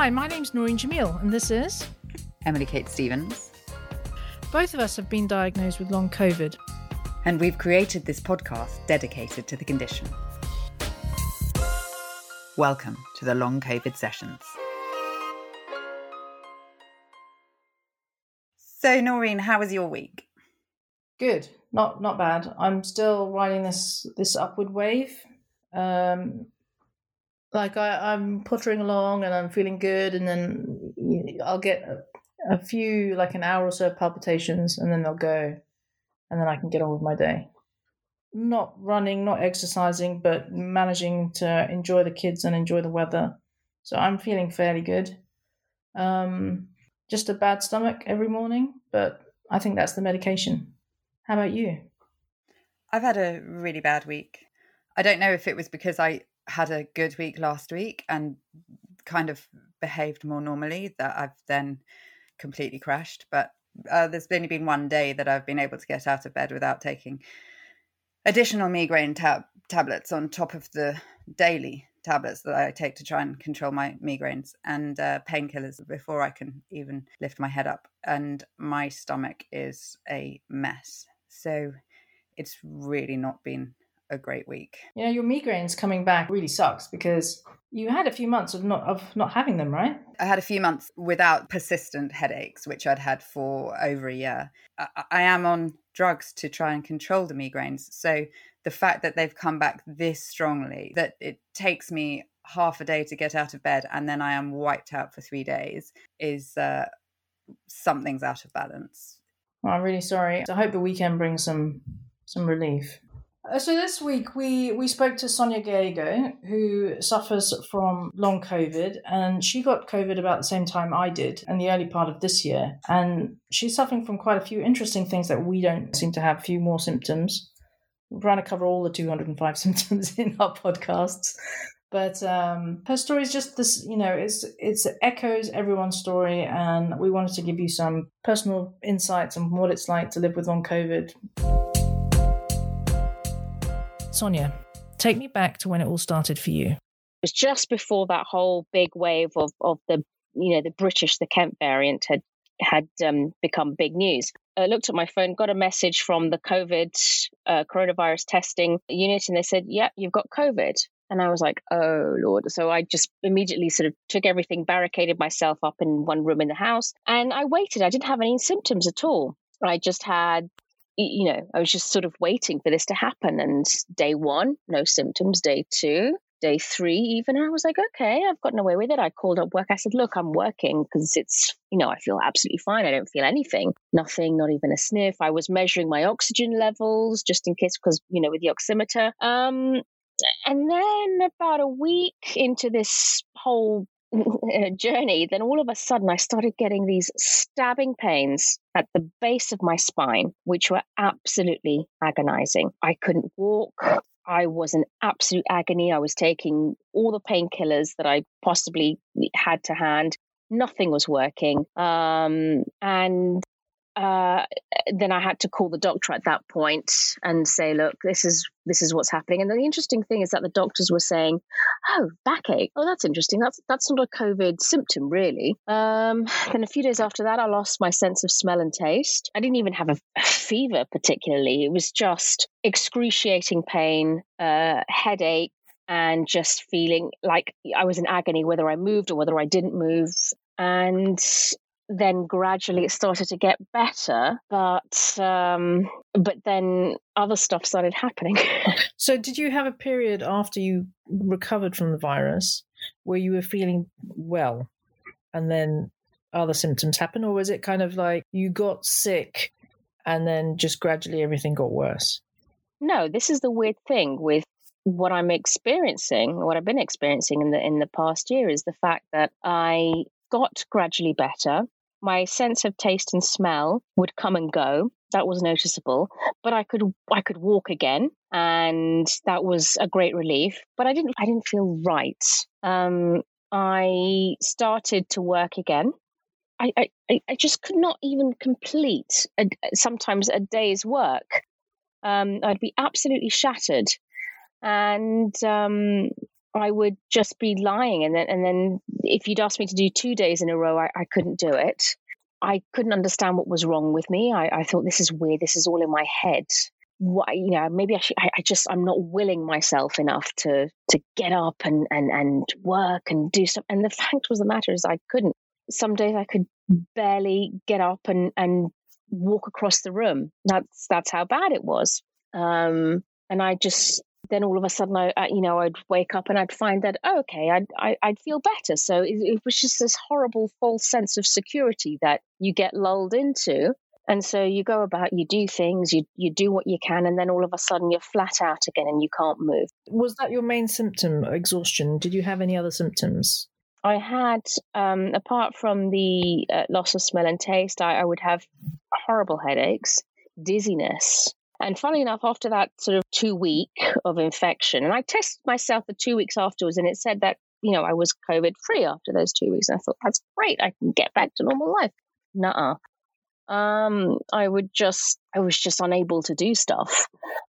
Hi, my name's Noreen Jamil, and this is Emily Kate Stevens. Both of us have been diagnosed with long COVID. And we've created this podcast dedicated to the condition. Welcome to the Long COVID Sessions. So, Noreen, how was your week? Good, not not bad. I'm still riding this this upward wave. Um, like I, I'm puttering along and I'm feeling good, and then I'll get a, a few like an hour or so of palpitations, and then they'll go, and then I can get on with my day. Not running, not exercising, but managing to enjoy the kids and enjoy the weather. So I'm feeling fairly good. Um, just a bad stomach every morning, but I think that's the medication. How about you? I've had a really bad week. I don't know if it was because I had a good week last week and kind of behaved more normally that I've then completely crashed. But uh, there's only been one day that I've been able to get out of bed without taking additional migraine tab- tablets on top of the daily tablets that I take to try and control my migraines and uh, painkillers before I can even lift my head up. And my stomach is a mess. So it's really not been a great week. Yeah, your migraines coming back really sucks because you had a few months of not of not having them, right? I had a few months without persistent headaches, which I'd had for over a year. I, I am on drugs to try and control the migraines. So the fact that they've come back this strongly, that it takes me half a day to get out of bed and then I am wiped out for three days, is uh, something's out of balance. Well, I'm really sorry. I hope the weekend brings some some relief. Uh, so this week we we spoke to Sonia Gallego, who suffers from long COVID, and she got COVID about the same time I did, in the early part of this year, and she's suffering from quite a few interesting things that we don't seem to have. A few more symptoms. We're trying to cover all the 205 symptoms in our podcasts, but um, her story is just this. You know, it's it's echoes everyone's story, and we wanted to give you some personal insights on what it's like to live with long COVID. Sonia, take me back to when it all started for you. It was just before that whole big wave of, of the, you know, the British, the Kent variant had had um, become big news. I looked at my phone, got a message from the COVID uh, coronavirus testing unit, and they said, "Yeah, you've got COVID." And I was like, "Oh Lord!" So I just immediately sort of took everything, barricaded myself up in one room in the house, and I waited. I didn't have any symptoms at all. I just had you know, I was just sort of waiting for this to happen. And day one, no symptoms. Day two, day three, even, I was like, okay, I've gotten away with it. I called up work. I said, look, I'm working because it's, you know, I feel absolutely fine. I don't feel anything, nothing, not even a sniff. I was measuring my oxygen levels just in case, because, you know, with the oximeter. Um, and then about a week into this whole journey, then all of a sudden I started getting these stabbing pains at the base of my spine, which were absolutely agonizing. I couldn't walk. I was in absolute agony. I was taking all the painkillers that I possibly had to hand. Nothing was working. Um, and uh, then I had to call the doctor at that point and say, "Look, this is this is what's happening." And the interesting thing is that the doctors were saying, "Oh, backache. Oh, that's interesting. That's that's not a COVID symptom, really." Um, then a few days after that, I lost my sense of smell and taste. I didn't even have a, a fever particularly. It was just excruciating pain, uh, headache, and just feeling like I was in agony whether I moved or whether I didn't move. And then gradually it started to get better but um but then other stuff started happening. So did you have a period after you recovered from the virus where you were feeling well and then other symptoms happened or was it kind of like you got sick and then just gradually everything got worse? No this is the weird thing with what I'm experiencing, what I've been experiencing in the in the past year is the fact that I got gradually better my sense of taste and smell would come and go. That was noticeable. But i could i could walk again and that was a great relief. But i didn't i didn't feel right. Um, i started to work again. I, I i just could not even complete a, sometimes a day's work. Um, i'd be absolutely shattered. And um, I would just be lying. And then, and then if you'd asked me to do two days in a row, I, I couldn't do it. I couldn't understand what was wrong with me. I, I thought this is weird. This is all in my head. What you know, maybe I should. I, I, just I'm not willing myself enough to to get up and and and work and do stuff. And the fact was, the matter is, I couldn't. Some days I could barely get up and and walk across the room. That's that's how bad it was. Um, and I just then all of a sudden I, I, you know I'd wake up and I'd find that oh, okay I'd I, would i would feel better. So it, it, was just this horrible false sense of security that you get lulled into. And so you go about you do things you you do what you can and then all of a sudden you're flat out again and you can't move. Was that your main symptom exhaustion? Did you have any other symptoms? I had, um, apart from the uh, loss of smell and taste, I, I would have horrible headaches, dizziness, and funny enough, after that sort of two week of infection, and I tested myself the two weeks afterwards, and it said that, you know, I was COVID free after those two weeks. And I thought, that's great. I can get back to normal life. Nuh um, I would just, I was just unable to do stuff.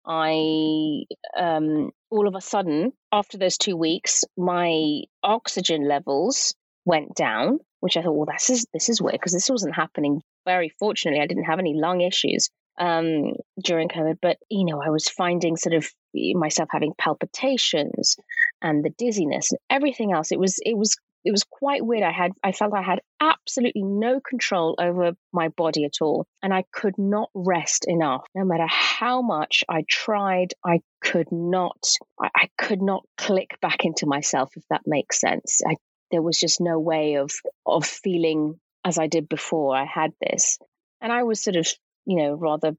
I, um, all of a sudden, after those two weeks, my oxygen levels went down, which I thought, well, this is this is weird because this wasn't happening. Very fortunately, I didn't have any lung issues, um, during COVID, but you know, I was finding sort of myself having palpitations and the dizziness and everything else. It was it was it was quite weird. I had I felt I had absolutely no control over my body at all, and I could not rest enough. No matter how much I tried, I could not I, I could not click back into myself. If that makes sense, I, there was just no way of of feeling as I did before. I had this, and I was sort of you know, rather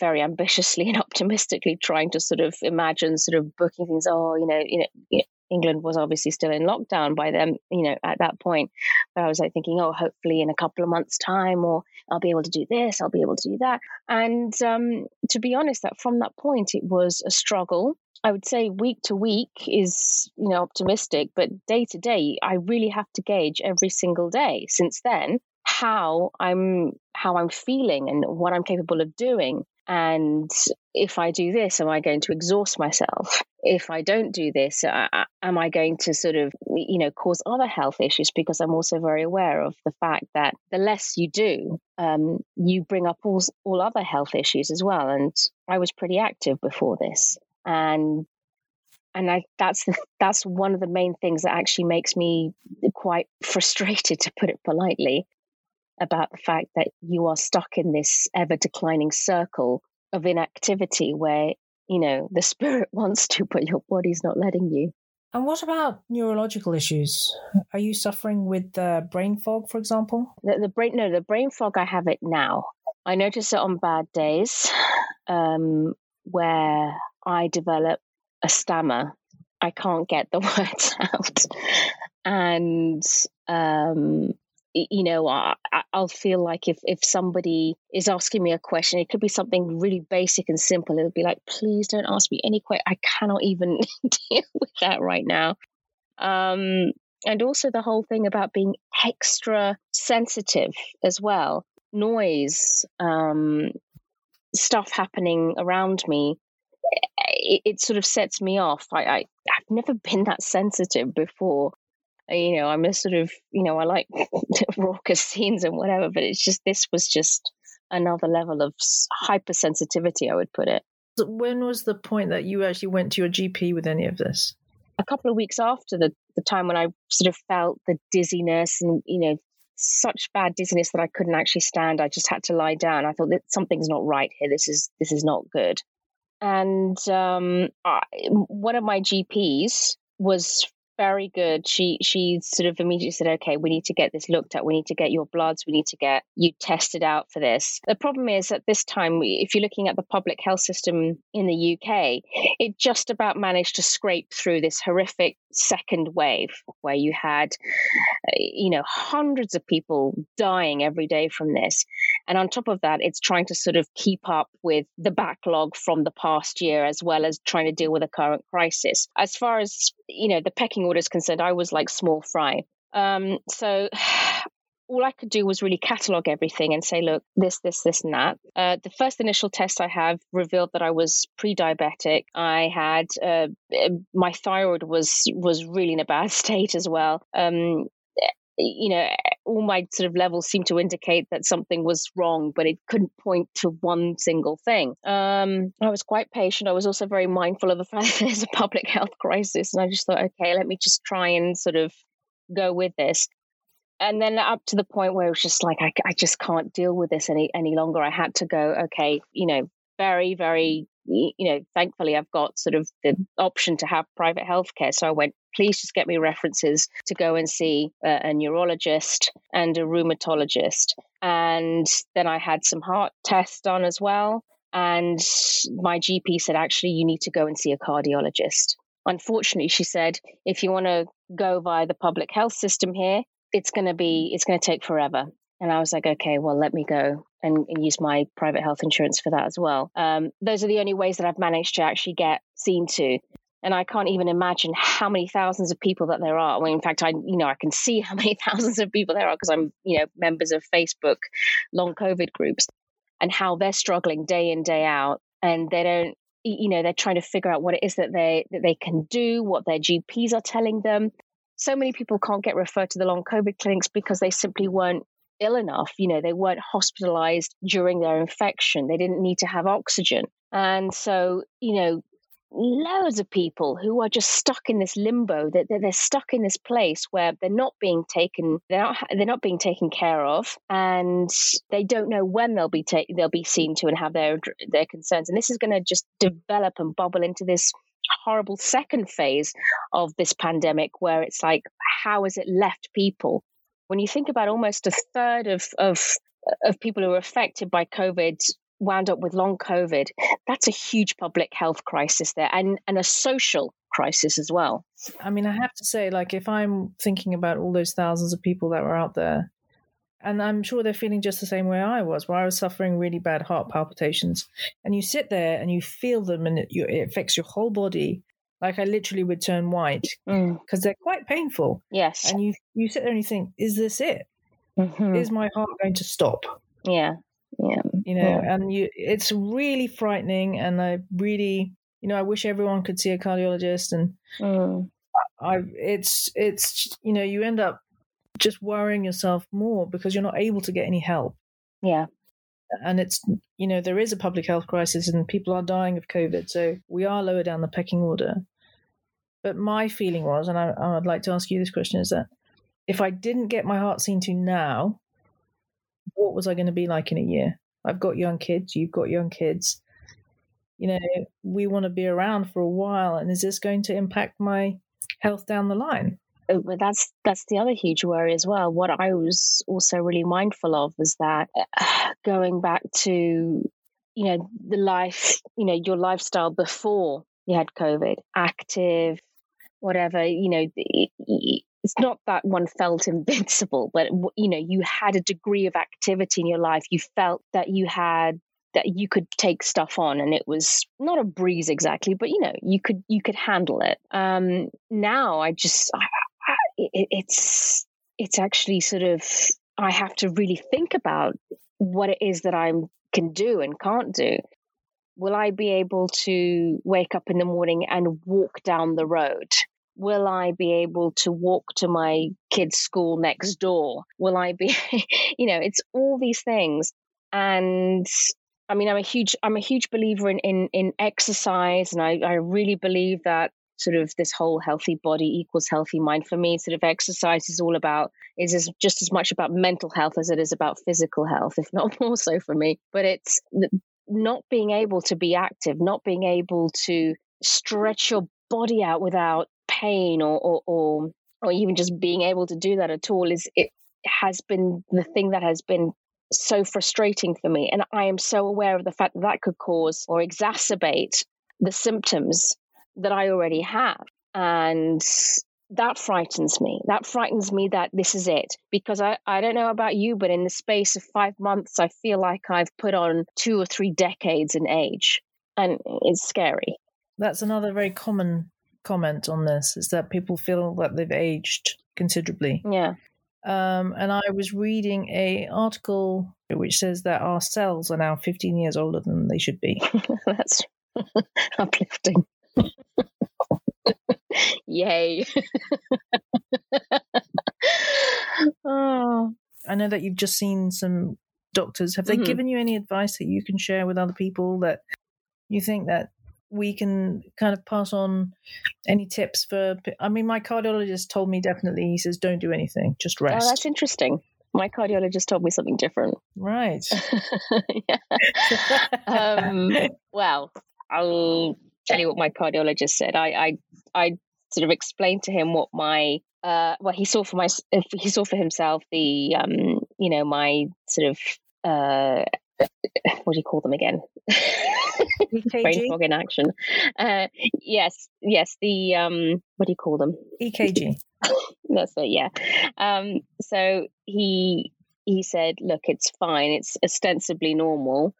very ambitiously and optimistically trying to sort of imagine sort of booking things. Oh, you know, you know, England was obviously still in lockdown by then, you know, at that point. But I was like thinking, oh, hopefully in a couple of months' time, or I'll be able to do this, I'll be able to do that. And um, to be honest, that from that point, it was a struggle. I would say week to week is, you know, optimistic, but day to day, I really have to gauge every single day since then how I'm how I'm feeling and what I'm capable of doing. And if I do this, am I going to exhaust myself? If I don't do this, uh, uh, am I going to sort of, you know, cause other health issues? Because I'm also very aware of the fact that the less you do, um, you bring up all, all other health issues as well. And I was pretty active before this. And and I, that's that's one of the main things that actually makes me quite frustrated, to put it politely, about the fact that you are stuck in this ever declining circle of inactivity where, you know, the spirit wants to, but your body's not letting you. And what about neurological issues? Are you suffering with uh, brain fog, for example? The, the, brain, no, the brain fog. I have it now. I notice it on bad days, um, where I develop a stammer. I can't get the words out, and um, you know, I, will feel like if, if somebody is asking me a question, it could be something really basic and simple. It'll be like, please don't ask me any question. I cannot even deal with that right now. Um, and also the whole thing about being extra sensitive as well. Noise, um, stuff happening around me, it, it, sort of sets me off. I, I, I've never been that sensitive before you know, I'm a sort of, you know, I like raucous scenes and whatever, but it's just, this was just another level of hypersensitivity, I would put it. When was the point that you actually went to your GP with any of this? A couple of weeks after the, the time when I sort of felt the dizziness and, you know, such bad dizziness that I couldn't actually stand. I just had to lie down. I thought that something's not right here. This is this is not good. And um, I, one of my GPs was very good. She she sort of immediately said, "Okay, we need to get this looked at. We need to get your bloods. We need to get you tested out for this." The problem is at this time, if you're looking at the public health system in the UK, it just about managed to scrape through this horrific second wave where you had, uh, you know, hundreds of people dying every day from this, and on top of that, it's trying to sort of keep up with the backlog from the past year as well as trying to deal with the current crisis. As far as you know, the pecking order is concerned, I was like small fry. Um, so all I could do was really catalog everything and say, look, this, this, this, and that. Uh, the first initial test I have revealed that I was pre-diabetic. I had uh, my thyroid was was really in a bad state as well. Um, you know, all my sort of levels seemed to indicate that something was wrong, but it couldn't point to one single thing. Um, I was quite patient. I was also very mindful of the fact that there's a public health crisis, and I just thought, okay, let me just try and sort of go with this and then up to the point where it was just like I, I just can't deal with this any any longer i had to go okay you know very very you know thankfully i've got sort of the option to have private healthcare. So i went please just get me references to go and see a, a neurologist and a rheumatologist. And then i had some heart tests done as well. And my gp said actually you need to go and see a cardiologist. Unfortunately she said if you want to go via the public health system here it's going to be it's going to take forever and i was like okay well let me go and, and use my private health insurance for that as well. Um, those are the only ways that i've managed to actually get seen to. And i can't even imagine how many thousands of people that there are. Well in fact i you know i can see how many thousands of people there are because i'm you know members of facebook long covid groups and how they're struggling day in day out. And they don't you know they're trying to figure out what it is that they that they can do what their gps are telling them. So many people can't get referred to the long COVID clinics because they simply weren't ill enough. You know, they weren't hospitalized during their infection. They didn't need to have oxygen. And so, you know, loads of people who are just stuck in this limbo that they're, they're, stuck in this place where they're not being taken they're not they're not being taken care of and they don't know when they'll be ta- they'll be seen to and have their their concerns and this is going to just develop and bubble into this horrible second phase of this pandemic where it's like, how has it left people? When you think about almost a third of, of, of people who are affected by COVID wound up with long COVID, that's a huge public health crisis there and, and a social crisis as well. I mean, I have to say, like, if I'm thinking about all those thousands of people that were out there and I'm sure they're feeling just the same way I was, where I was suffering really bad heart palpitations. And you sit there and you feel them, and it, you, it affects your whole body. Like I literally would turn white because mm. they're quite painful. Yes. And you you sit there and you think, is this it? Mm-hmm. Is my heart going to stop? Yeah. Yeah. You know, yeah. and you it's really frightening and I really you know, I wish everyone could see a cardiologist and mm. I it's it's you know, you end up just worrying yourself more because you're not able to get any help. Yeah. And it's, you know, there is a public health crisis and people are dying of COVID. So we are lower down the pecking order. But my feeling was, and I, I'd like to ask you this question, is that if I didn't get my heart seen to now, what was I going to be like in a year? I've got young kids, you've got young kids. You know, we want to be around for a while. And is this going to impact my health down the line? Uh, but that's that's the other huge worry as well. What I was also really mindful of was that going back to you know the life, you know your lifestyle before you had COVID, active, whatever. You know, it's not that one felt invincible, but you know you had a degree of activity in your life. You felt that you had that you could take stuff on and it was not a breeze exactly but you know you could you could handle it um now i just it, it's it's actually sort of I have to really think about what it is that I can do and can't do. Will I be able to wake up in the morning and walk down the road? Will I be able to walk to my kid's school next door? Will I be, you know, it's all these things. And I mean, I'm a huge, I'm a huge believer in, in, in exercise. And I, I really believe that sort of this whole healthy body equals healthy mind for me. Sort of exercise is all about is as, just as much about mental health as it is about physical health if not more so for me. But it's not being able to be active not being able to stretch your body out without pain or or or, or even just being able to do that at all is it has been the thing that has been so frustrating for me. And i am so aware of the fact that that could cause or exacerbate the symptoms that I already have. And that frightens me. That frightens me that this is it. Because I, I don't know about you, but in the space of five months, I feel like I've put on two or three decades in age. And it's scary. That's another very common comment on this is that people feel that they've aged considerably. Yeah. Um, and I was reading a article which says that our cells are now 15 years older than they should be. That's uplifting. Yay. oh. I know that you've just seen some doctors. Have they mm-hmm. given you any advice that you can share with other people that you think that we can kind of pass on any tips for I mean my cardiologist told me definitely he says don't do anything, just rest. Oh, that's interesting. My cardiologist told me something different. Right. um, well, I'll tell you what my cardiologist said. I, I, I sort of explained to him what my uh, well he saw for my he saw for himself the um, you know my sort of uh, what do you call them again? Brain fog in action. Uh, yes, yes. The um, what do you call them? EKG. That's it. Yeah. Um, so he he said, look, it's fine. It's ostensibly normal.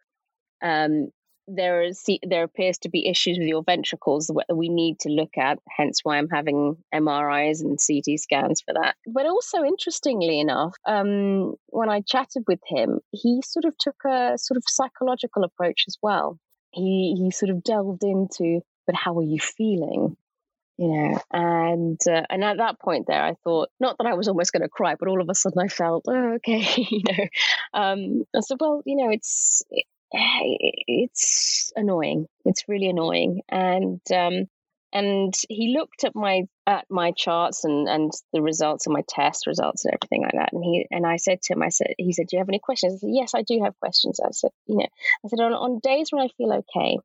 Um, there is there appears to be issues with your ventricles that we need to look at. Hence, why I'm having MRIs and CT scans for that. But also, interestingly enough, um, when I chatted with him, he sort of took a sort of psychological approach as well. He he sort of delved into, but how are you feeling? You know, and uh, and at that point there, I thought not that I was almost going to cry, but all of a sudden I felt, oh, okay, you know. Um, I said, well, you know, it's it's annoying. It's really annoying. And um, and he looked at my at my charts and and the results of my test results and everything like that. And he and I said to him, I said, he said, "Do you have any questions?" I said, "Yes, I do have questions." I said, "You know," I said, "On on days when I feel okay,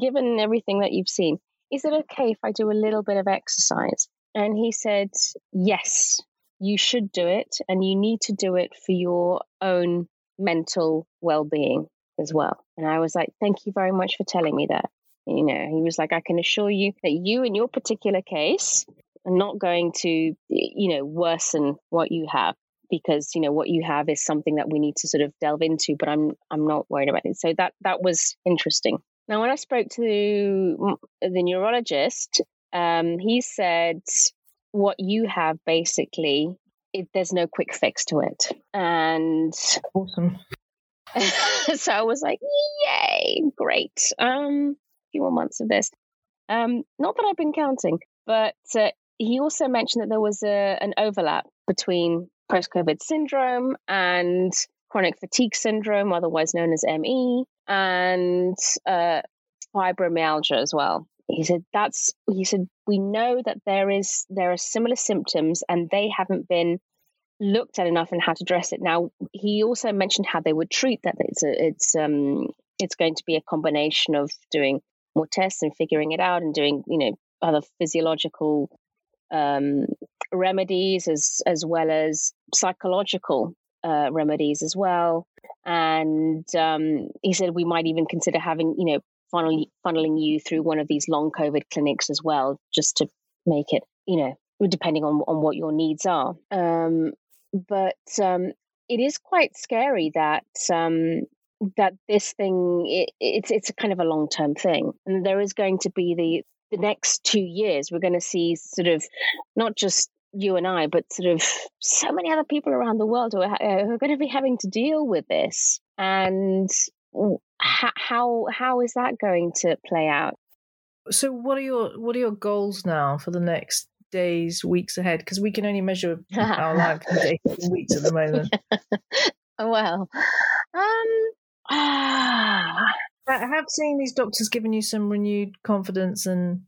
given everything that you've seen, is it okay if I do a little bit of exercise?" And he said, "Yes, you should do it, and you need to do it for your own mental well-being." As well. And I was like, thank you very much for telling me that. You know, he was like, I can assure you that you, in your particular case, are not going to, you know, worsen what you have because you know what you have is something that we need to sort of delve into. But I'm I'm not worried about it. So that that was interesting. Now, when I spoke to the neurologist, um, he said what you have basically it, there's no quick fix to it. And awesome. so I was like, yay, great. Um, a few more months of this. Um, not that I've been counting, but uh, he also mentioned that there was a, an overlap between post COVID syndrome and chronic fatigue syndrome, otherwise known as ME, and uh, fibromyalgia as well. He said that's he said we know that there is there are similar symptoms and they haven't been looked at enough and how to address it. Now, he also mentioned how they would treat that. It's a, it's um it's going to be a combination of doing more tests and figuring it out and doing you know other physiological um, remedies as as well as psychological uh, remedies as well. And um, he said we might even consider having you know funneling funneling you through one of these long COVID clinics as well, just to make it you know depending on on what your needs are. Um, but um, it is quite scary that um, that this thing it, it's it's a kind of a long term thing, and there is going to be the the next two years. We're going to see sort of not just you and I, but sort of so many other people around the world who are, who are going to be having to deal with this, and how how is that going to play out? So, what are your what are your goals now for the next days, weeks ahead? Because we can only measure our life in days and weeks at the moment. well, um, ah. I have seen these doctors giving you some renewed confidence and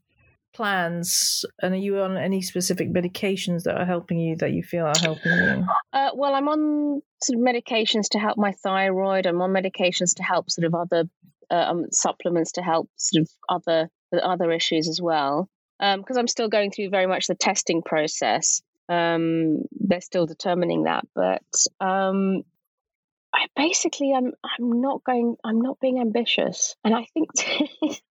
plans. And are you on any specific medications that are helping you that you feel are helping you? Uh, well, I'm on sort of medications to help my thyroid. I'm on medications to help sort of other uh, um, supplements to help sort of other other issues as well because um, I'm still going through very much the testing process. Um, they're still determining that, but um, I basically I'm I'm not going I'm not being ambitious, and I think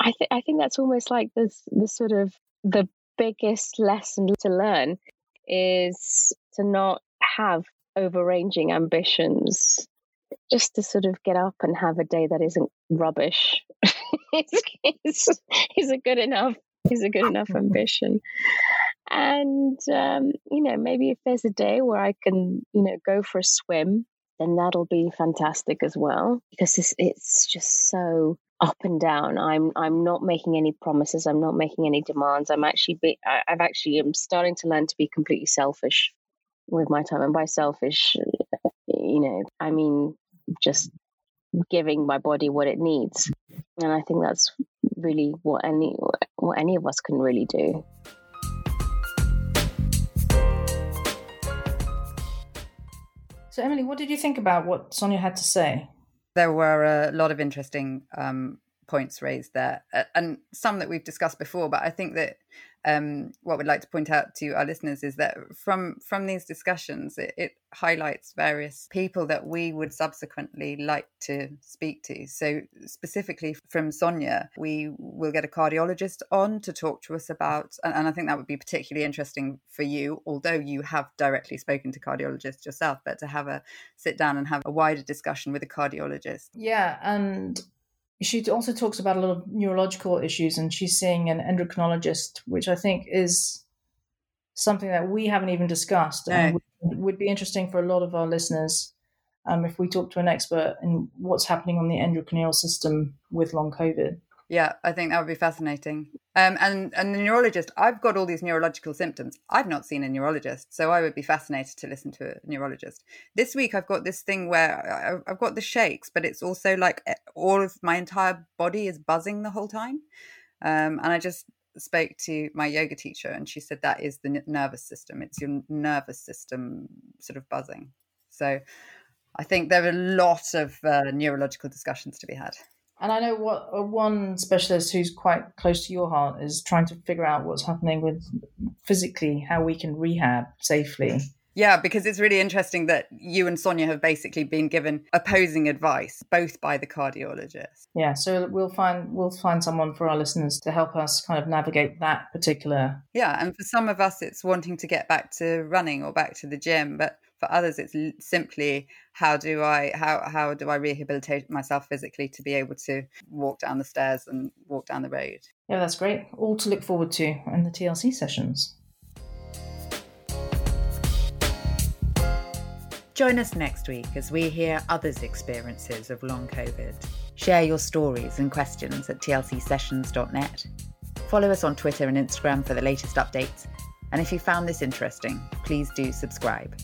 I think I think that's almost like this the sort of the biggest lesson to learn is to not have overranging ambitions. Just to sort of get up and have a day that isn't rubbish is, is, is a good enough is a good enough ambition And, um, you know, maybe if there's a day where I can, you know, go for a swim, then that'll be fantastic as well because it's, it's just so up and down. I'm I'm not making any promises. I'm not making any demands. I'm actually be, I, I've actually am starting to learn to be completely selfish with my time. And by selfish, you know, I mean just giving my body what it needs. And I think that's really what any what any of us can really do. So, Emily, what did you think about what Sonia had to say? There were a lot of interesting um, points raised there, and some that we've discussed before. But I think that um, what we'd like to point out to our listeners is that from from these discussions, it, it, highlights various people that we would subsequently like to speak to. So specifically from Sonia, we will get a cardiologist on to talk to us about, and, and I think that would be particularly interesting for you, although you have directly spoken to cardiologists yourself, but to have a sit down and have a wider discussion with a cardiologist. Yeah, and she also talks about a lot of neurological issues and she's seeing an endocrinologist which i think is something that we haven't even discussed no. and would, would, be interesting for a lot of our listeners um, if we talk to an expert in what's happening on the endocrinal system with long covid yeah, I think that would be fascinating. Um, and and the neurologist, I've got all these neurological symptoms. I've not seen a neurologist, so I would be fascinated to listen to a neurologist. This week, I've got this thing where I've got the shakes, but it's also like eh, all of my entire body is buzzing the whole time. Um, and I just spoke to my yoga teacher, and she said that is the nervous system. It's your nervous system sort of buzzing. So I think there are a lot of uh, neurological discussions to be had. And I know what uh, one specialist who's quite close to your heart is trying to figure out what's happening with physically how we can rehab safely. Yeah, because it's really interesting that you and Sonia have basically been given opposing advice, both by the cardiologist. Yeah, so we'll find we'll find someone for our listeners to help us kind of navigate that particular. Yeah, and for some of us, it's wanting to get back to running or back to the gym, but for others it's simply how do i how how do i rehabilitate myself physically to be able to walk down the stairs and walk down the road yeah that's great all to look forward to in the tlc sessions Join us next week as we hear others' experiences of long COVID. Share your stories and questions at tlcsessions.net. Follow us on Twitter and Instagram for the latest updates. And if you found this interesting, please do subscribe.